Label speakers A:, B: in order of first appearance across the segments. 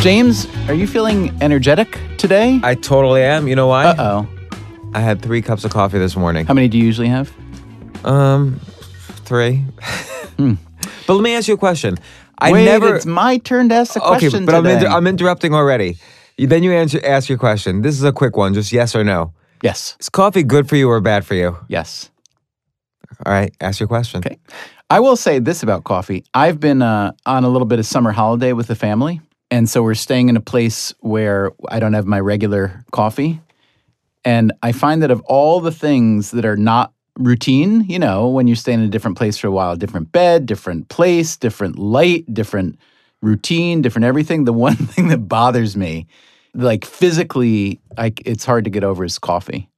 A: James, are you feeling energetic today?
B: I totally am. You know why?
A: Uh oh.
B: I had three cups of coffee this morning.
A: How many do you usually have?
B: Um, three. But let me ask you a question. I
A: Hmm. Wait,
B: never.
A: it's my turn to ask the
B: okay,
A: question
B: but I'm,
A: today.
B: inter- I'm interrupting already. You- Then you answer, ask your question. This is a quick one, just yes or no.
A: Yes,
B: Is coffee good for you or bad for you?
A: yes.
B: All right, ask your question.
A: Okay. I will say this about coffee. I've been uh, on a little bit of summer holiday with the family. And so we're staying in a place where I don't have my regular coffee. And I find that of all the things that are not routine, you know, when you stay in a different place for a while, different bed, different place, different light, different routine, different everything, the one thing that bothers me, like physically, I, it's hard to get over is coffee.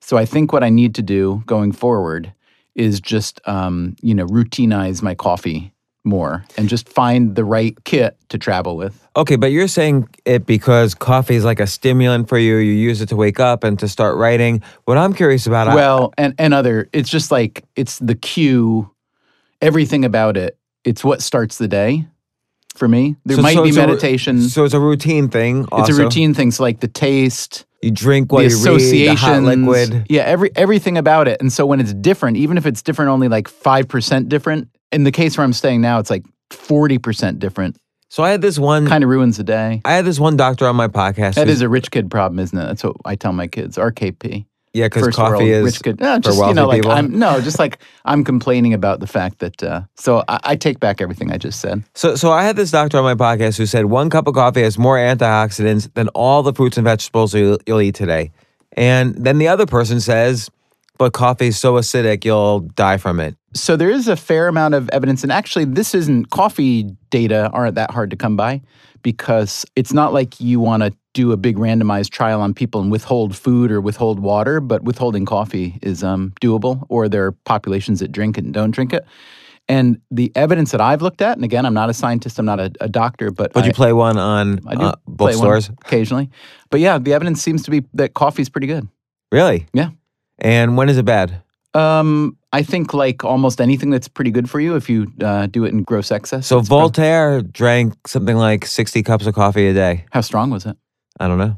A: So I think what I need to do going forward is just um, you know routinize my coffee more and just find the right kit to travel with.
B: Okay, but you're saying it because coffee is like a stimulant for you. You use it to wake up and to start writing. What I'm curious about, I-
A: Well, and and other it's just like it's the cue, everything about it. It's what starts the day for me. There
B: So-
A: might
B: so
A: be meditation.
B: so it's a routine thing.
A: it's a routine thing. So like the taste,
B: You drink what
A: the
B: you read, the
A: associations,
B: liquid.
A: Yeah, every everything about it. And so when it's different, even if it's different only like five percent different, in the case where I'm staying now, it's like forty percent different.
B: So I had this one.
A: Kind of ruins the day.
B: I had this one doctor on my podcast.
A: That is a rich kid problem, isn't it? That's what I tell my kids. RKP.
B: Yeah, because
A: First
B: coffee
A: world,
B: is
A: kid. No,
B: for
A: just you
B: wealthy
A: know, like
B: people.
A: I'm no, just like I'm complaining about the fact that. Uh, so I, I take back everything I just said.
B: So, so I had this doctor on my podcast who said one cup of coffee has more antioxidants than all the fruits and vegetables you'll, you'll eat today. And then the other person says, but coffee is so acidic you'll die from it.
A: So there is a fair amount of evidence, and actually, this isn't coffee data aren't that hard to come by because it's not like you want to do a big randomized trial on people and withhold food or withhold water, but withholding coffee is um, doable, or there are populations that drink it and don't drink it. And the evidence that I've looked at, and again, I'm not a scientist, I'm not a, a doctor, but
B: Would you play one on
A: I do
B: uh, bookstores?
A: occasionally. But yeah, the evidence seems to be that coffee's pretty good.
B: Really?
A: Yeah.
B: And when is it bad?
A: Um, I think like almost anything that's pretty good for you if you uh, do it in gross excess.
B: So Voltaire drank something like 60 cups of coffee a day.
A: how strong was it?
B: I don't know.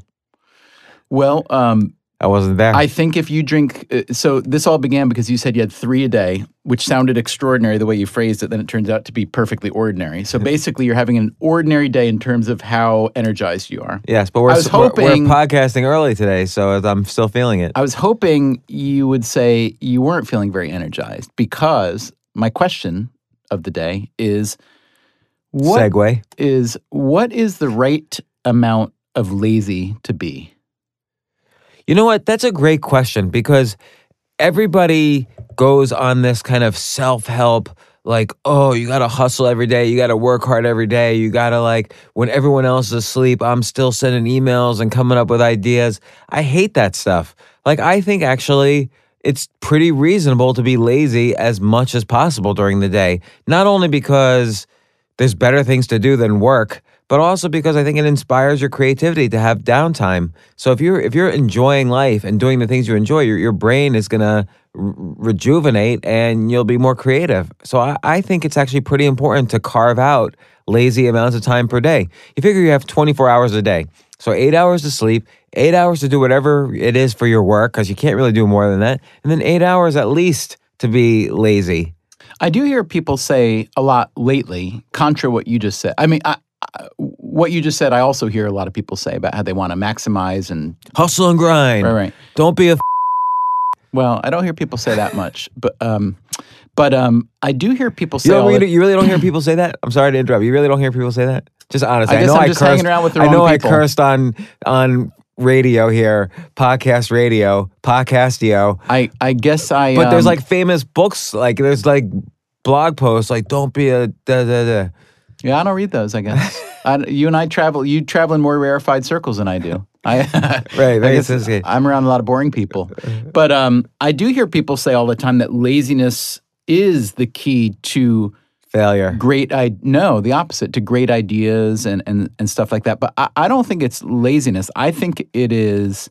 A: Well, um,
B: I wasn't there.
A: I think if you drink, uh, so this all began because you said you had three a day, which sounded extraordinary the way you phrased it. Then it turns out to be perfectly ordinary. So basically, you're having an ordinary day in terms of how energized you are.
B: yes, but we're,
A: I was
B: we're- we're podcasting early today, so I'm still feeling it.
A: I was hoping you would say you weren't feeling very energized because my question of the day is what
B: Segue.
A: is what is the right amount of lazy to be?
B: You know what? That's a great question because everybody goes on this kind of self help, like, oh, you got to hustle every day. You got to work hard every day. You got to, like, when everyone else is asleep, I'm still sending emails and coming up with ideas. I hate that stuff. Like, I think actually it's pretty reasonable to be lazy as much as possible during the day, not only because there's better things to do than work but also because I think it inspires your creativity to have downtime. So if you're if you're enjoying life and doing the things you enjoy, your your brain is gonna r- rejuvenate and you'll be more creative. So I, I think it's actually pretty important to carve out lazy amounts of time per day. You figure you have 24 hours a day, so eight hours to sleep, eight hours to do whatever it is for your work because you can't really do more than that, and then eight hours at least to be lazy.
A: I do hear people say a lot lately, contra what you just said. I mean, I, what you just said, I also hear a lot of people say about how they want to maximize and
B: Hustle and grind.
A: right, right.
B: Don't be a
A: Well, I don't hear people say that much, but um, but um, I do hear people say.
B: You, really, you really don't hear people say that? I'm sorry to interrupt. You really don't hear people say that? Just honestly.
A: I guess
B: know
A: I'm
B: I cursed,
A: hanging around with the
B: I know
A: wrong
B: I cursed on on radio here, podcast radio, podcastio.
A: I I guess I.
B: But there's
A: um,
B: like famous books, like there's like blog posts, like don't be a da da da.
A: Yeah, I don't read those. I guess I, you and I travel. You travel in more rarefied circles than I do. I
B: Right,
A: I guess I'm around a lot of boring people, but um, I do hear people say all the time that laziness is the key to
B: Failure.
A: great. I no, the opposite to great ideas and and and stuff like that. But I, I don't think it's laziness. I think it is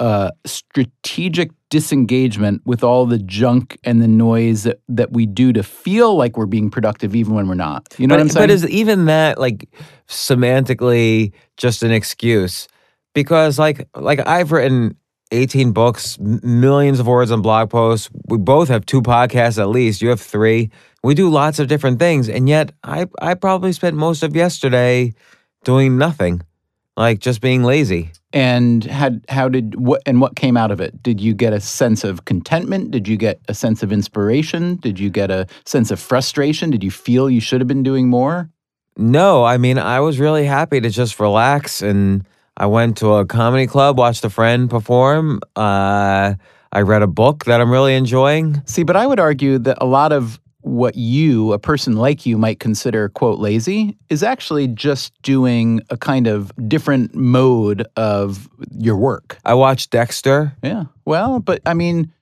A: a strategic disengagement with all the junk and the noise that, that we do to feel like we're being productive even when we're not. You know
B: but,
A: what I'm saying?
B: But is even that like semantically just an excuse? Because like like I've written 18 books, millions of words on blog posts. We both have two podcasts at least. You have three. We do lots of different things, and yet I I probably spent most of yesterday doing nothing, like just being lazy.
A: And had how did what and what came out of it? Did you get a sense of contentment? Did you get a sense of inspiration? Did you get a sense of frustration? Did you feel you should have been doing more?
B: No, I mean, I was really happy to just relax and I went to a comedy club, watched a friend perform. Uh, I read a book that I'm really enjoying.
A: See, but I would argue that a lot of what you, a person like you, might consider, quote, lazy, is actually just doing a kind of different mode of your work.
B: I watched Dexter.
A: Yeah. Well, but I mean,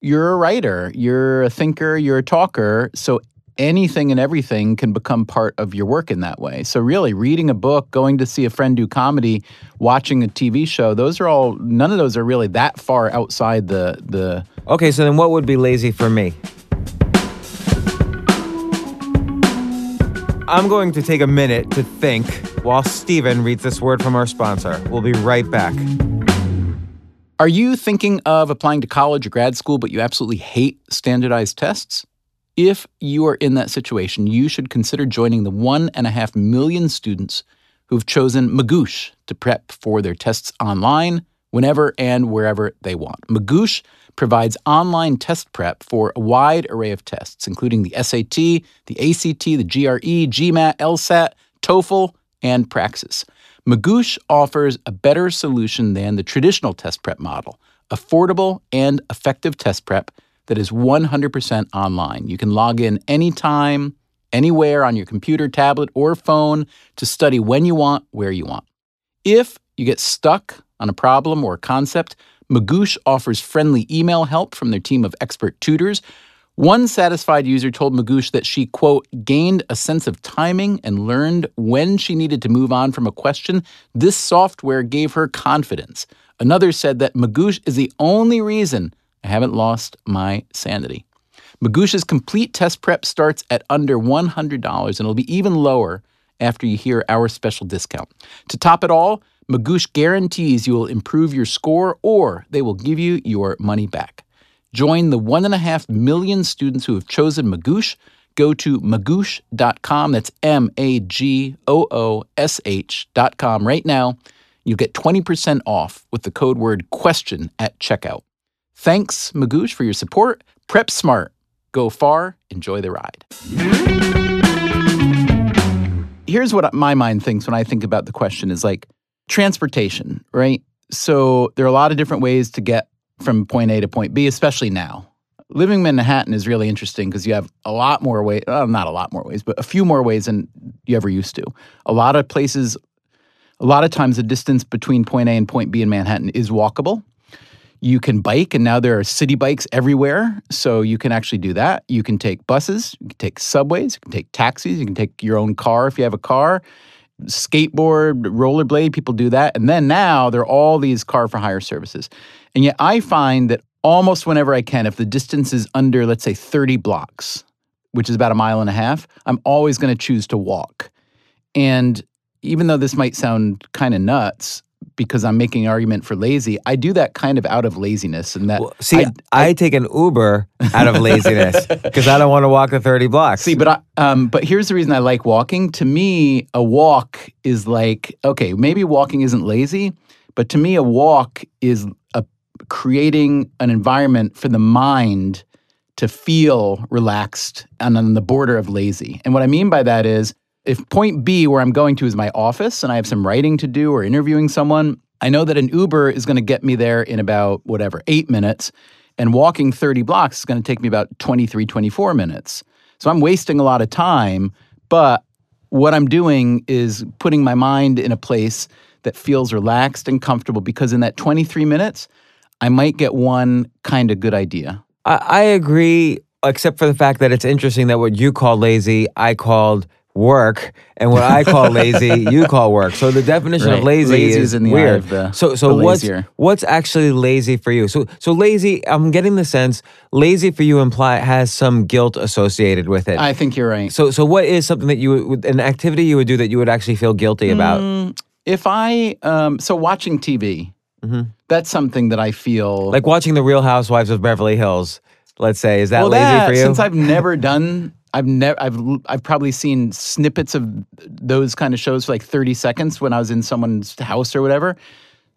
A: you're a writer, you're a thinker, you're a talker. So anything and everything can become part of your work in that way. So, really, reading a book, going to see a friend do comedy, watching a TV show, those are all, none of those are really that far outside the, the,
B: Okay, so then what would be lazy for me? I'm going to take a minute to think while Steven reads this word from our sponsor. We'll be right back.
A: Are you thinking of applying to college or grad school, but you absolutely hate standardized tests? If you are in that situation, you should consider joining the one and a half million students who've chosen Magoosh to prep for their tests online, whenever and wherever they want. Magoosh provides online test prep for a wide array of tests, including the SAT, the ACT, the GRE, GMAT, LSAT, TOEFL, and Praxis. Magoosh offers a better solution than the traditional test prep model affordable and effective test prep that is 100% online. You can log in anytime, anywhere on your computer, tablet, or phone to study when you want, where you want. If you get stuck on a problem or concept, Magoosh offers friendly email help from their team of expert tutors. One satisfied user told Magoosh that she, quote, gained a sense of timing and learned when she needed to move on from a question. This software gave her confidence. Another said that Magoosh is the only reason I haven't lost my sanity. Magoosh's complete test prep starts at under $100 and it'll be even lower after you hear our special discount. To top it all, Magoosh guarantees you will improve your score or they will give you your money back. Join the one and a half million students who have chosen Magoosh. Go to magoosh.com. That's M A G O O S H.com right now. You'll get 20% off with the code word question at checkout. Thanks, Magoosh, for your support. Prep smart. Go far. Enjoy the ride. Here's what my mind thinks when I think about the question is like transportation, right? So there are a lot of different ways to get from point A to point B, especially now. Living in Manhattan is really interesting because you have a lot more ways, well, not a lot more ways, but a few more ways than you ever used to. A lot of places, a lot of times the distance between point A and point B in Manhattan is walkable. You can bike, and now there are city bikes everywhere. So you can actually do that. You can take buses, you can take subways, you can take taxis, you can take your own car if you have a car, skateboard, rollerblade, people do that. And then now there are all these car for hire services. And yet I find that almost whenever I can, if the distance is under, let's say, 30 blocks, which is about a mile and a half, I'm always going to choose to walk. And even though this might sound kind of nuts, because I'm making an argument for lazy, I do that kind of out of laziness. And that
B: Well, see,
A: I-
B: I, take an Uber out of laziness because I don't want to walk the 30 blocks.
A: See, but I, um, but here's the reason I like walking. To me, a walk is like okay, maybe walking isn't lazy, but to me, a walk is a creating an environment for the mind to feel relaxed and on the border of lazy. And what I mean by that is, if point B where I'm going to is my office and I have some writing to do or interviewing someone, I know that an Uber is going to get me there in about whatever eight minutes, and walking 30 blocks is going to take me about 23, 24 minutes. So I'm wasting a lot of time, but what I'm doing is putting my mind in a place that feels relaxed and comfortable because in that 23 minutes, I might get one kind of good idea.
B: I, I agree, except for the fact that it's interesting that what you call lazy, I called work, and what I call lazy, you call work. So the definition of lazy,
A: Lazy
B: is
A: is in the eye
B: weird.
A: the-
B: so so what's
A: lazier.
B: what's actually lazy for you? So so lazy. I'm getting the sense lazy for you imply has some guilt associated with it.
A: I think you're right.
B: so so what is something that you would an activity you would do that you would actually feel guilty about?
A: Mm, if I um, so watching TV, that's something that I feel
B: Mm-hmm. Like watching the Real Housewives of Beverly Hills. Let's say is that
A: well,
B: lazy
A: that,
B: for you?
A: Since I've never done, I've never, I've, I've probably seen snippets of those kind of shows for like 30 seconds when I was in someone's house or whatever.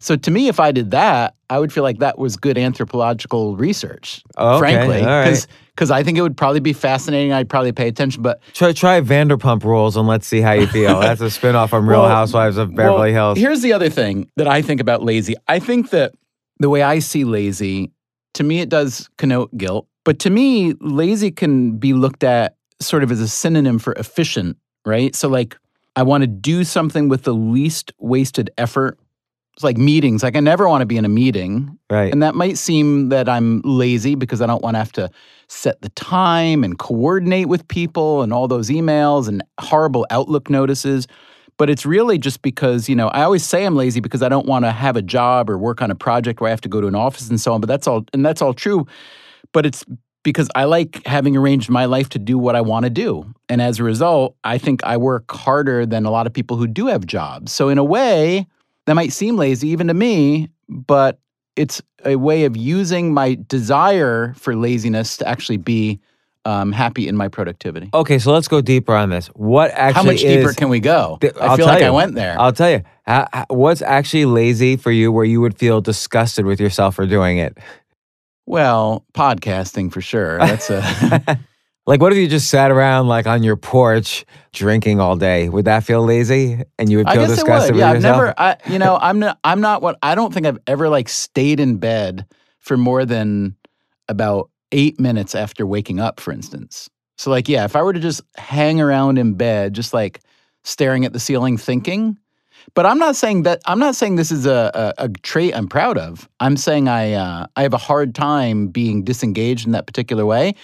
A: So to me, if I did that, I would feel like that was good anthropological research.
B: Oh, okay.
A: frankly,
B: right.
A: because I think it would probably be fascinating. I'd probably pay attention, but
B: Try try Vanderpump Rules and let's see how you feel. That's a spinoff from Real
A: Well,
B: Housewives of Beverly
A: Well,
B: Hills.
A: Here's the other thing that I think about lazy. I think that the way I see lazy, to me, it does connote guilt. But to me, lazy can be looked at sort of as a synonym for efficient, right? So, like, I want to do something with the least wasted effort. It's like meetings. Like, I never want to be in a meeting.
B: right.
A: And that might seem that I'm lazy because I don't want to have to set the time and coordinate with people and all those emails and horrible Outlook notices. But it's really just because, you know, I always say I'm lazy because I don't want to have a job or work on a project where I have to go to an office and so on. But that's all, and that's all true. But it's because I like having arranged my life to do what I want to do. And as a result, I think I work harder than a lot of people who do have jobs. So, in a way, that might seem lazy even to me, but it's a way of using my desire for laziness to actually be um, happy in my productivity.
B: Okay, so let's go deeper on this. What actually
A: How much deeper can we go?
B: Th-
A: I feel like I went there.
B: I'll tell you. How, how- what's actually lazy for you where you would feel disgusted with yourself for doing it?
A: Well, podcasting for sure. That's a
B: Like, what if you just sat around like on your porch drinking all day? Would that feel lazy? And you would
A: I
B: feel
A: guess it
B: disgusted
A: would.
B: with
A: Yeah, I've
B: yourself?
A: never. I, you know, I'm not. I'm not what. I don't think I've ever like stayed in bed for more than about eight minutes after waking up, for instance. So, like, yeah, if I were to just hang around in bed, just like staring at the ceiling, thinking. But I'm not saying that. I'm not saying this is a, a, a trait I'm proud of. I'm saying I uh, I have a hard time being disengaged in that particular way.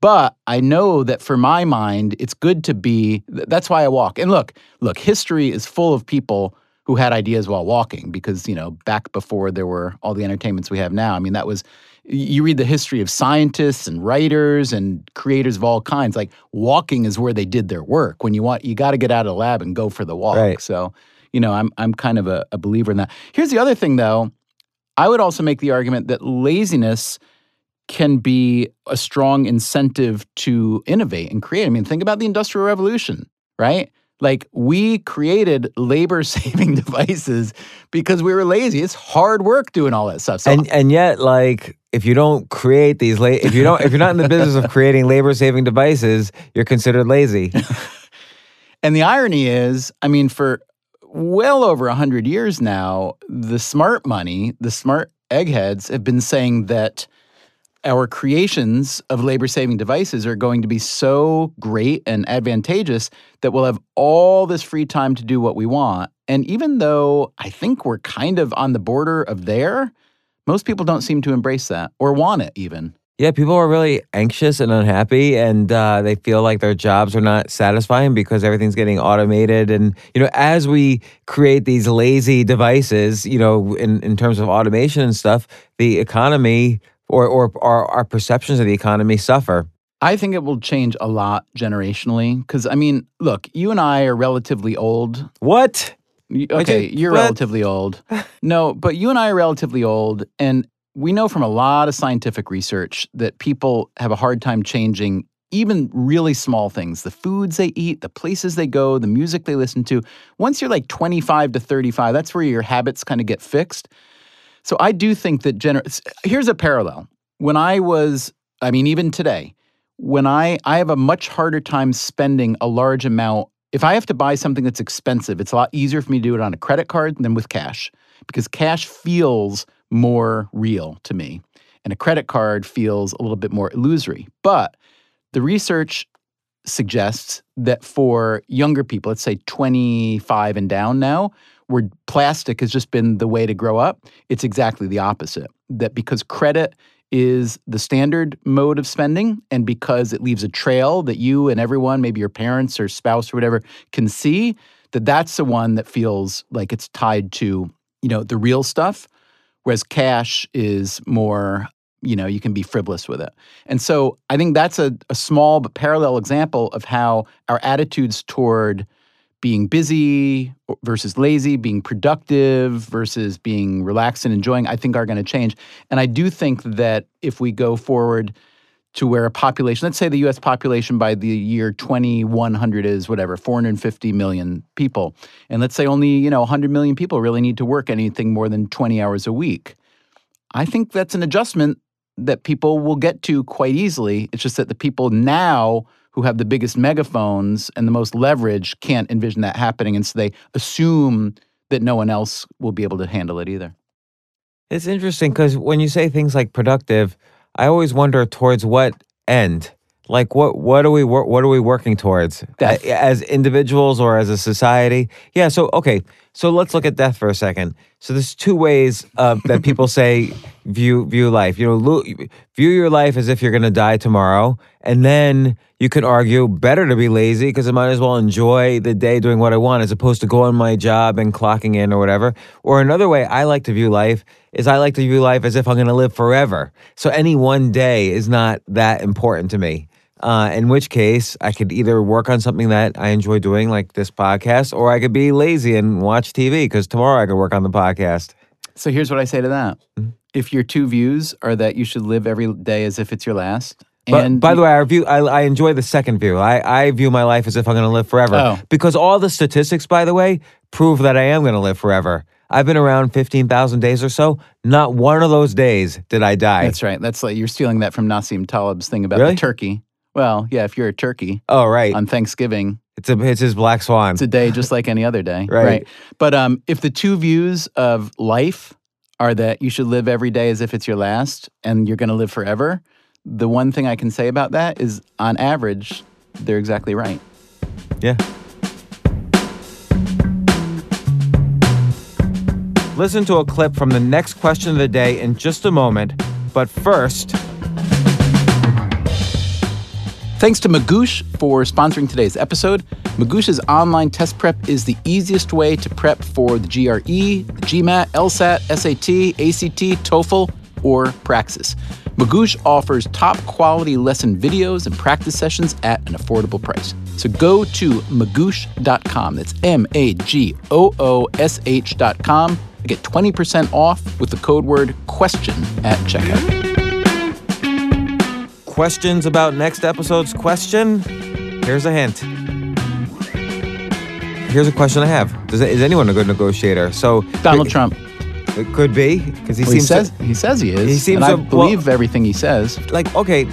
A: But I know that for my mind, it's good to be. That's why I walk. And look, look, history is full of people who had ideas while walking because, you know, back before there were all the entertainments we have now. I mean, that was, you read the history of scientists and writers and creators of all kinds. Like walking is where they did their work. When you want, you got to get out of the lab and go for the walk.
B: Right.
A: So, you know, I'm, I'm kind of a, a believer in that. Here's the other thing, though. I would also make the argument that laziness can be a strong incentive to innovate and create. I mean, think about the Industrial Revolution, right? Like we created labor saving devices because we were lazy. It's hard work doing all that stuff. So
B: and and yet, like, if you don't create these, la- if you don't, if you're not in the business of creating labor saving devices, you're considered lazy.
A: And the irony is, I mean, for well over 100 years now, the smart money, the smart eggheads have been saying that our creations of labor saving devices are going to be so great and advantageous that we'll have all this free time to do what we want. And even though I think we're kind of on the border of there, most people don't seem to embrace that or want it even.
B: Yeah, people are really anxious and unhappy, and uh, they feel like their jobs are not satisfying because everything's getting automated. And you know, as we create these lazy devices, you know, in, in terms of automation and stuff, the economy or or our, our perceptions of the economy suffer.
A: I think it will change a lot generationally because I mean, look, you and I are relatively old.
B: What?
A: Okay,
B: you-
A: you're
B: what?
A: relatively old. No, but you and I are relatively old, and we know from a lot of scientific research that people have a hard time changing even really small things the foods they eat, the places they go, the music they listen to. Once you're like 25 to 35, that's where your habits kind of get fixed. So I do think that gener- here's a parallel. When I was, I mean, even today, when I I have a much harder time spending a large amount. If I have to buy something that's expensive, it's a lot easier for me to do it on a credit card than with cash because cash feels more real to me. And a credit card feels a little bit more illusory. But the research suggests that for younger people, let's say 25 and down now, where plastic has just been the way to grow up, it's exactly the opposite. That because credit is the standard mode of spending, and because it leaves a trail that you and everyone, maybe your parents or spouse or whatever, can see, that that's the one that feels like it's tied to you know the real stuff, whereas cash is more you know you can be frivolous with it. And so i think that's a, a small but parallel example of how our attitudes toward being busy versus lazy being productive versus being relaxed and enjoying i think are going to change. And i do think that if we go forward to where a population let's say the us population by the year 2100 is whatever 450 million people and let's say only you know 100 million people really need to work anything more than 20 hours a week I think that's an adjustment that people will get to quite easily. It's just that the people now who have the biggest megaphones and the most leverage can't envision that happening. And so they assume that no one else will be able to handle it either.
B: It's interesting because when you say things like productive, I always wonder towards what end. Like what what are we what are we working towards
A: Death.
B: As individuals or as a society? Yeah. So okay. So let's look at death for a second. So there's two ways uh, that people say view view life. You know, lo- view your life as if you're going to die tomorrow, and then you can argue better to be lazy because I might as well enjoy the day doing what I want as opposed to going my job and clocking in or whatever. Or another way I like to view life is I like to view life as if I'm going to live forever. So any one day is not that important to me. Uh, in which case, I could either work on something that I enjoy doing, like this podcast, or I could be lazy and watch TV because tomorrow I could work on the podcast.
A: So here's what I say to that.
B: Mm-hmm.
A: If your two views are that you should live every day as if it's your last,
B: But
A: and
B: by the way, I view I, I enjoy the second view. I, I view my life as if I'm going to live forever
A: Oh.
B: because all the statistics, by the way, prove that I am going to live forever. I've been around fifteen thousand days or so. Not one of those days did I die.
A: that's right. That's like you're stealing that from Nassim Taleb's thing about
B: Really?
A: the turkey. Well, yeah, if you're a turkey
B: oh right,
A: on Thanksgiving,
B: it's a it's his black swan.
A: It's a day just like any other day.
B: Right.
A: But um, if the two views of life are that you should live every day as if it's your last and you're going to live forever, the one thing I can say about that is on average, they're exactly right.
B: Yeah. Listen to a clip from the next question of the day in just a moment. But first,
A: Thanks to Magoosh for sponsoring today's episode. Magoosh's online test prep is the easiest way to prep for the GRE, the GMAT, LSAT, SAT, ACT, TOEFL, or Praxis. Magoosh offers top quality lesson videos and practice sessions at an affordable price. So go to magoosh.com. That's M A G O O S H.com. Get 20% off with the code word question at checkout.
B: Questions about next episode's question? Here's a hint. Here's a question I have. Does is anyone a good negotiator? So
A: Donald Trump.
B: It could be because he
A: Well, he
B: seems
A: says
B: to-
A: he says he is.
B: He seems to- well-
A: believe everything he says.
B: like okay.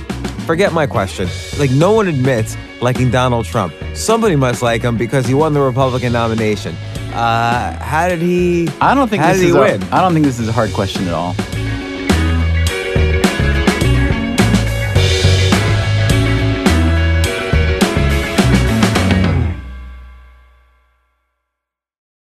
B: Forget my question. Like no one admits liking Donald Trump. Somebody must like him because he won the Republican nomination. Uh, how did he?
A: I don't think
B: How
A: this
B: did he
A: a,
B: win?
A: I don't think this is a hard question at all.